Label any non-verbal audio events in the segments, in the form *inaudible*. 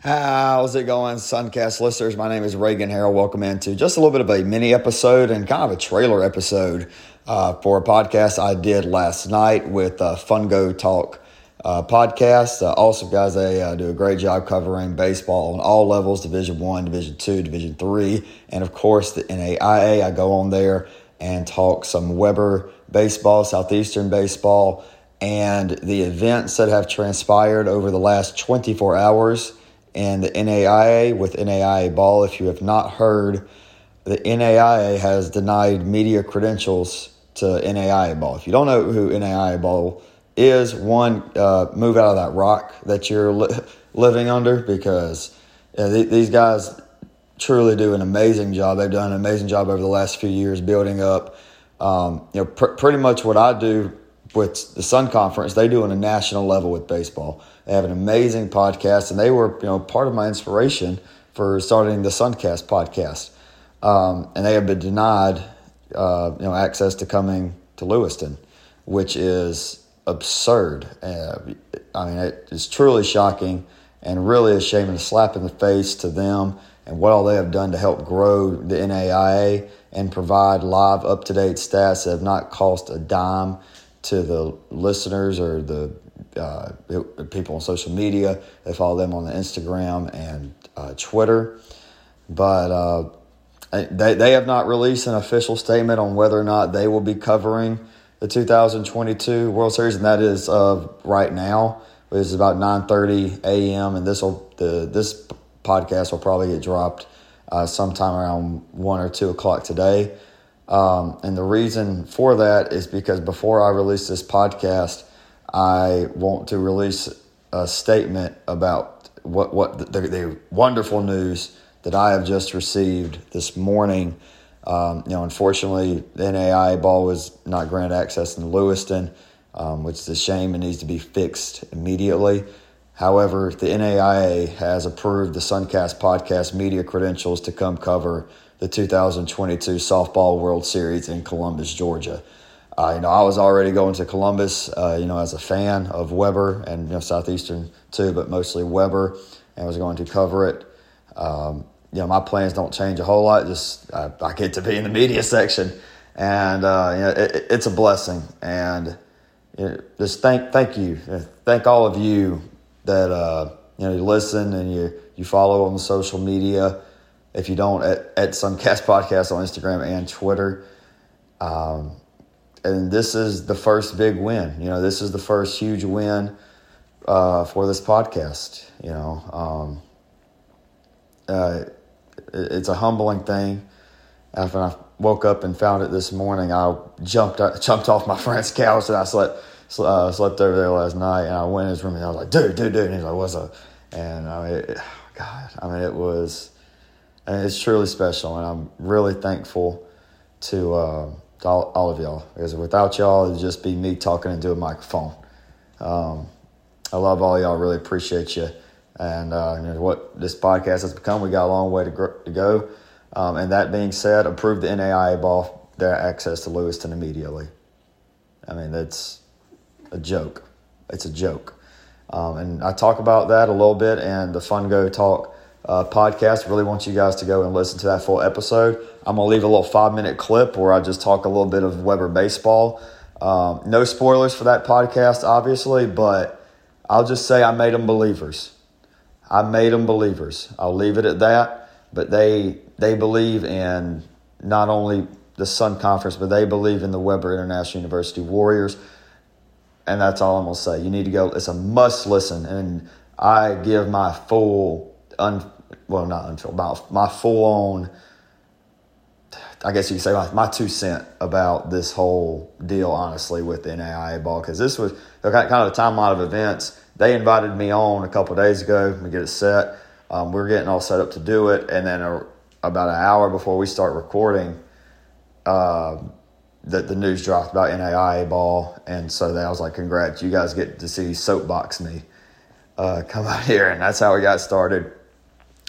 How's it going, Suncast listeners? My name is Reagan Harrell. Welcome into just a little bit of a mini episode and kind of a trailer episode uh, for a podcast I did last night with uh, Fungo Talk uh, podcast. Uh, also, guys, they uh, do a great job covering baseball on all levels: Division One, Division Two, Division Three, and of course the NAIA. I go on there and talk some Webber baseball, Southeastern baseball, and the events that have transpired over the last 24 hours in the NAIA with NAIA ball. If you have not heard, the NAIA has denied media credentials to NAIA ball. If you don't know who NAIA ball is, one, uh, move out of that rock that you're li- living under because uh, th- these guys truly do an amazing job. They've done an amazing job over the last few years building up. Um, you know, pr- pretty much what I do with the Sun Conference, they do on a national level with baseball. They have an amazing podcast, and they were you know part of my inspiration for starting the Suncast podcast. Um, and they have been denied uh, you know access to coming to Lewiston, which is absurd. Uh, I mean, it is truly shocking and really a shame and a slap in the face to them and what all they have done to help grow the NAIA and provide live, up to date stats that have not cost a dime to the listeners or the uh, people on social media. They follow them on the Instagram and uh, Twitter. But uh, they, they have not released an official statement on whether or not they will be covering the 2022 World Series, and that is uh, right now. It's about 9:30 a.m. and this will the this podcast will probably get dropped uh, sometime around one or two o'clock today. Um, and the reason for that is because before I release this podcast, I want to release a statement about what what the, the wonderful news that I have just received this morning. Um, you know, unfortunately, the ball was not granted access in Lewiston, um, which is a shame and needs to be fixed immediately. However, the NAIA has approved the Suncast podcast media credentials to come cover the 2022 Softball World Series in Columbus, Georgia. Uh, you know, I was already going to Columbus, uh, you know, as a fan of Webber and you know, Southeastern too, but mostly Webber, and was going to cover it. Um, you know, my plans don't change a whole lot. Just I, I get to be in the media *laughs* section, and uh, you know, it, it's a blessing. And you know, just thank thank you, thank all of you that uh, you know you listen and you you follow on social media. If you don't, at, at Suncast Podcast on Instagram and Twitter. Um, and this is the first big win. You know, this is the first huge win uh, for this podcast. You know, um, uh, it, it's a humbling thing. After I woke up and found it this morning, I jumped jumped off my *laughs* friend's couch and I slept uh, slept over there last night. And I went in his room and I was like, "Dude, dude, dude!" And he's like, "What's up?" And I mean, it, *sighs* God, I mean, it was, it's truly special, and I'm really thankful to. Uh, all, all of y'all. Because without y'all, it'd just be me talking into a microphone. Um, I love all y'all. Really appreciate you. And uh, you know, what this podcast has become, we got a long way to, gr- to go. Um, and that being said, approve the NAIA ball, their access to Lewiston immediately. I mean, that's a joke. It's a joke. Um, and I talk about that a little bit in the Fungo Talk uh, podcast. Really want you guys to go and listen to that full episode. I'm going to leave a little five minute clip where I just talk a little bit of Webber baseball. Um, no spoilers for that podcast, obviously, but I'll just say I made them believers. I made them believers. I'll leave it at that. But they they believe in not only the Sun Conference, but they believe in the Webber International University Warriors. And that's all I'm gonna say. You need to go. It's a must listen, and I give my full, un, well, not until about my full on I guess you could say my, my two cent about this whole deal, honestly, with the NAIA ball because this was kind of a timeline of events. They invited me on a couple days ago to get it set. Um, we are getting all set up to do it, and then a, about an hour before we start recording, uh, the, the news dropped about NAIA ball, and so then I was like, "Congrats, you guys get to see soapbox me uh, come out *laughs* here," and that's how we got started.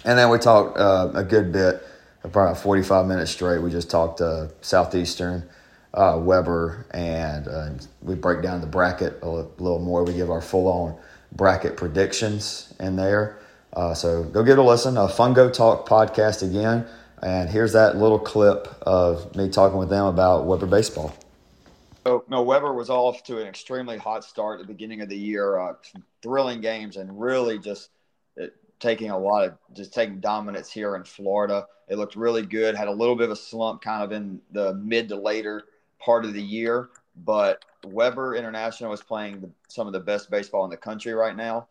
And then we talked uh, a good bit probably 45 minutes straight. We just talked uh, Southeastern, uh, Webber, and uh, we break down the bracket a little more. We give our full on bracket predictions in there. Uh, so go give it a listen. A Fungo Talk podcast again. And here's that little clip of me talking with them about Webber baseball. So, no, Webber was off to an extremely hot start at the beginning of the year, uh, thrilling games, and really just uh, taking a lot of just taking dominance here in Florida. It looked really good. Had a little bit of a slump kind of in the mid to later part of the year, but Webber International is playing the, some of the best baseball in the country right now.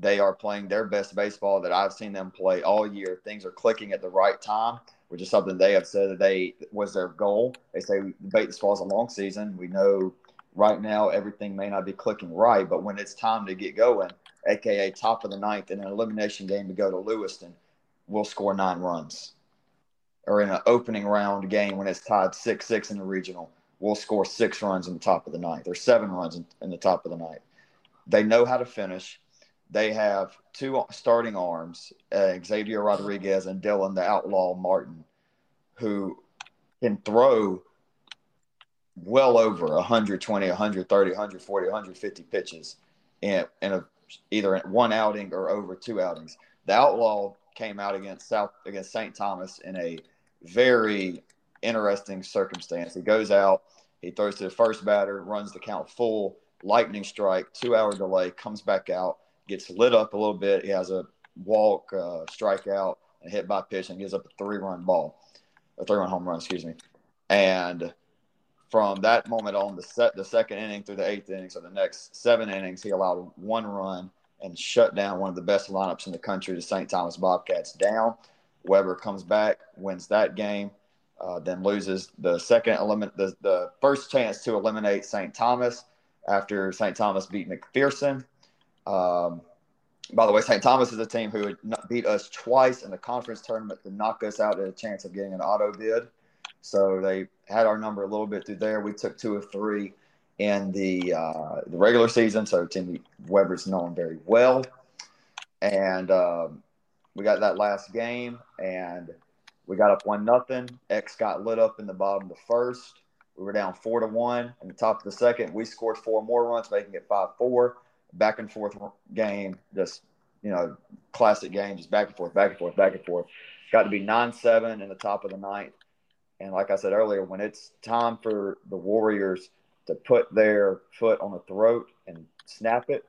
They are playing their best baseball that I've seen them play all year. Things are clicking at the right time, which is something they have said that they was their goal. They say baseball is a long season. We know right now everything may not be clicking right, but when it's time to get going, aka top of the ninth in an elimination game to go to Lewiston, we'll score nine runs. Or in an opening round game when it's tied six six in the regional, we'll score six runs in the top of the ninth or seven runs in, in the top of the ninth. They know how to finish they have two starting arms, uh, Xavier Rodriguez and Dylan the Outlaw Martin, who can throw well over 120, 130, 140, 150 pitches in, in a, either in one outing or over two outings. The Outlaw came out against South against St. Thomas in a very interesting circumstance. He goes out, he throws to the first batter, runs the count full, lightning strike, two hour delay, comes back out gets lit up a little bit. He has a walk, uh, strikeout, and hit by pitch, and gives up a three run ball, a three run home run, excuse me. And from that moment on, the set the second inning through the eighth inning, so the next seven innings, he allowed one run and shut down one of the best lineups in the country, the St. Thomas Bobcats, down. Webber comes back, wins that game, uh, then loses the second eliminate the, the first chance to eliminate St. Thomas after St. Thomas beat McPherson. Um, by the way, St. Thomas is a team who beat us twice in the conference tournament to knock us out at a chance of getting an auto bid. So they had our number a little bit through there. We took two of three in the uh, the regular season, so Timmy Webber's known very well. And um, we got that last game, and we got up one nothing. X got lit up in the bottom of the first. We were down four to one in the top of the second. We scored four more runs, making it five four back and forth game, just you know, classic game, just back and forth, back and forth, back and forth. Got to be nine seven in the top of the ninth, and like I said earlier, when it's time for the Warriors to put their foot on the throat and snap it,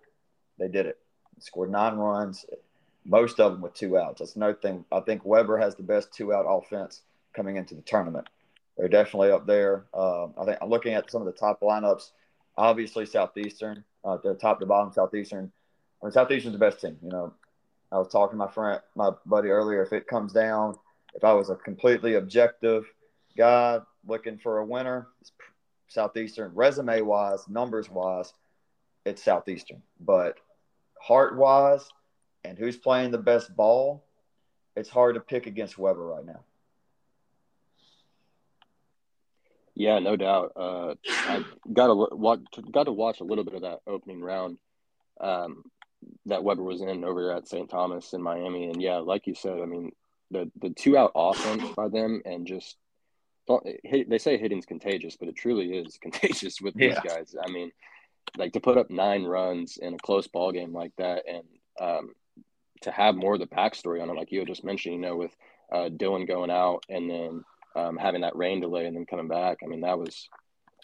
they did it. Scored nine runs, most of them with two outs. That's another thing. I think Webber has the best two out offense coming into the tournament. They're definitely up there. Uh, I think I'm looking at some of the top lineups. Obviously, Southeastern uh, the top to bottom Southeastern. I mean, Southeastern's the best team. You know, I was talking to my friend, my buddy earlier. If it comes down, if I was a completely objective guy looking for a winner, Southeastern resume wise, numbers wise, it's Southeastern. But heart wise, and who's playing the best ball, it's hard to pick against Webber right now. Yeah, no doubt. Uh, I got to watch, got to watch a little bit of that opening round um, that Webber was in over at St. Thomas in Miami, and yeah, like you said, I mean the the two out offense by them, and just they say hitting's contagious, but it truly is *laughs* contagious with these yeah. guys. I mean, like to put up nine runs in a close ball game like that, and um, to have more of the backstory on it, like you just mentioned, you know, with uh, Dylan going out and then um, having that rain delay and then coming back. I mean, that was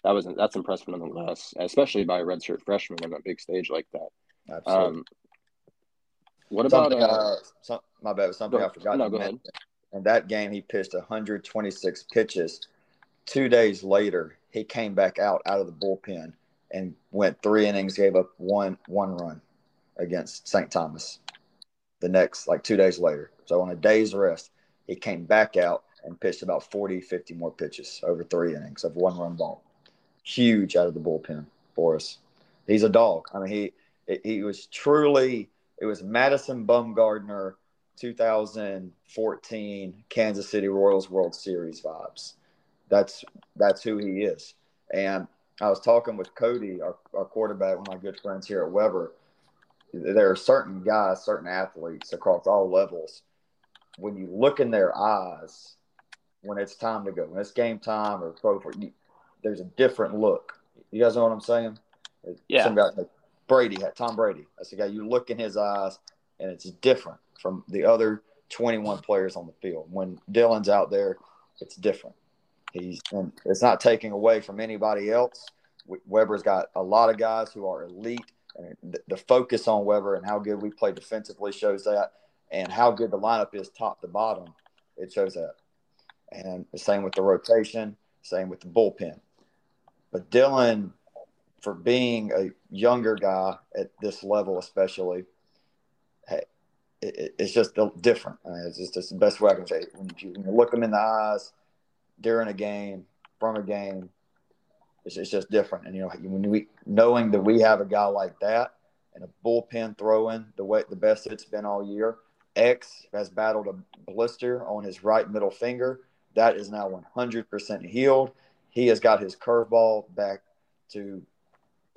that was that's impressive nonetheless, especially by a redshirt freshman on a big stage like that. Absolutely. Um, what about uh, uh, some, my bad? Something go, I forgot. No, go ahead. That game, he pitched 126 pitches. Two days later, he came back out out of the bullpen and went three innings, gave up one one run against St. Thomas. The next, like two days later, so on a day's rest, he came back out and pitched about 40, 50 more pitches over three innings of one run ball. Huge out of the bullpen for us. He's a dog. I mean, he he was truly it was Madison Bumgarner 2014 Kansas City Royals World Series vibes. That's that's who he is. And I was talking with Cody, our, our quarterback, one of my good friends here at Webber. There are certain guys, certain athletes across all levels. When you look in their eyes, when it's time to go, when it's game time or pro for you, there's a different look. You guys know what I'm saying? Yeah. Some guy like Brady had Tom Brady. That's the guy you look in his eyes and it's different. from the other 21 players on the field. When Dylan's out there, it's different. He's and it's not taking away from anybody else. Webber's got a lot of guys who are elite, and the, focus on Webber and how good we play defensively shows that, and how good the lineup is top to bottom, it shows that. And the same with the rotation, same with the bullpen. But Dylan, for being a younger guy at this level, especially, it, it's just different. I mean, it's just it's the best way I can say. It. When you, when you look them in the eyes during a game, from a game, it's, it's just different. And you know, when we knowing that we have a guy like that and a bullpen throwing the way the best it's been all year. X has battled a blister on his right middle finger. That is now 100% healed. He has got his curveball back to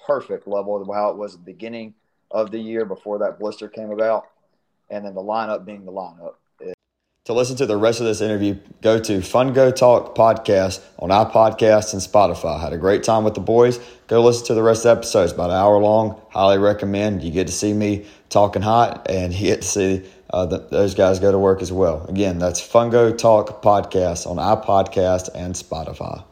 perfect level of how it was at the beginning of the year before that blister came about. And then the lineup being the lineup. To listen to the rest of this interview, go to Fungo Talk podcast on iPodcasts and Spotify. Had a great time with the boys. Go listen to the rest of the episodes, about an hour long. Highly recommend. You get to see me talking hot, and you *laughs* get to see uh, the, those guys go to work as well. Again, that's Fungo Talk podcast on iPodcast and Spotify.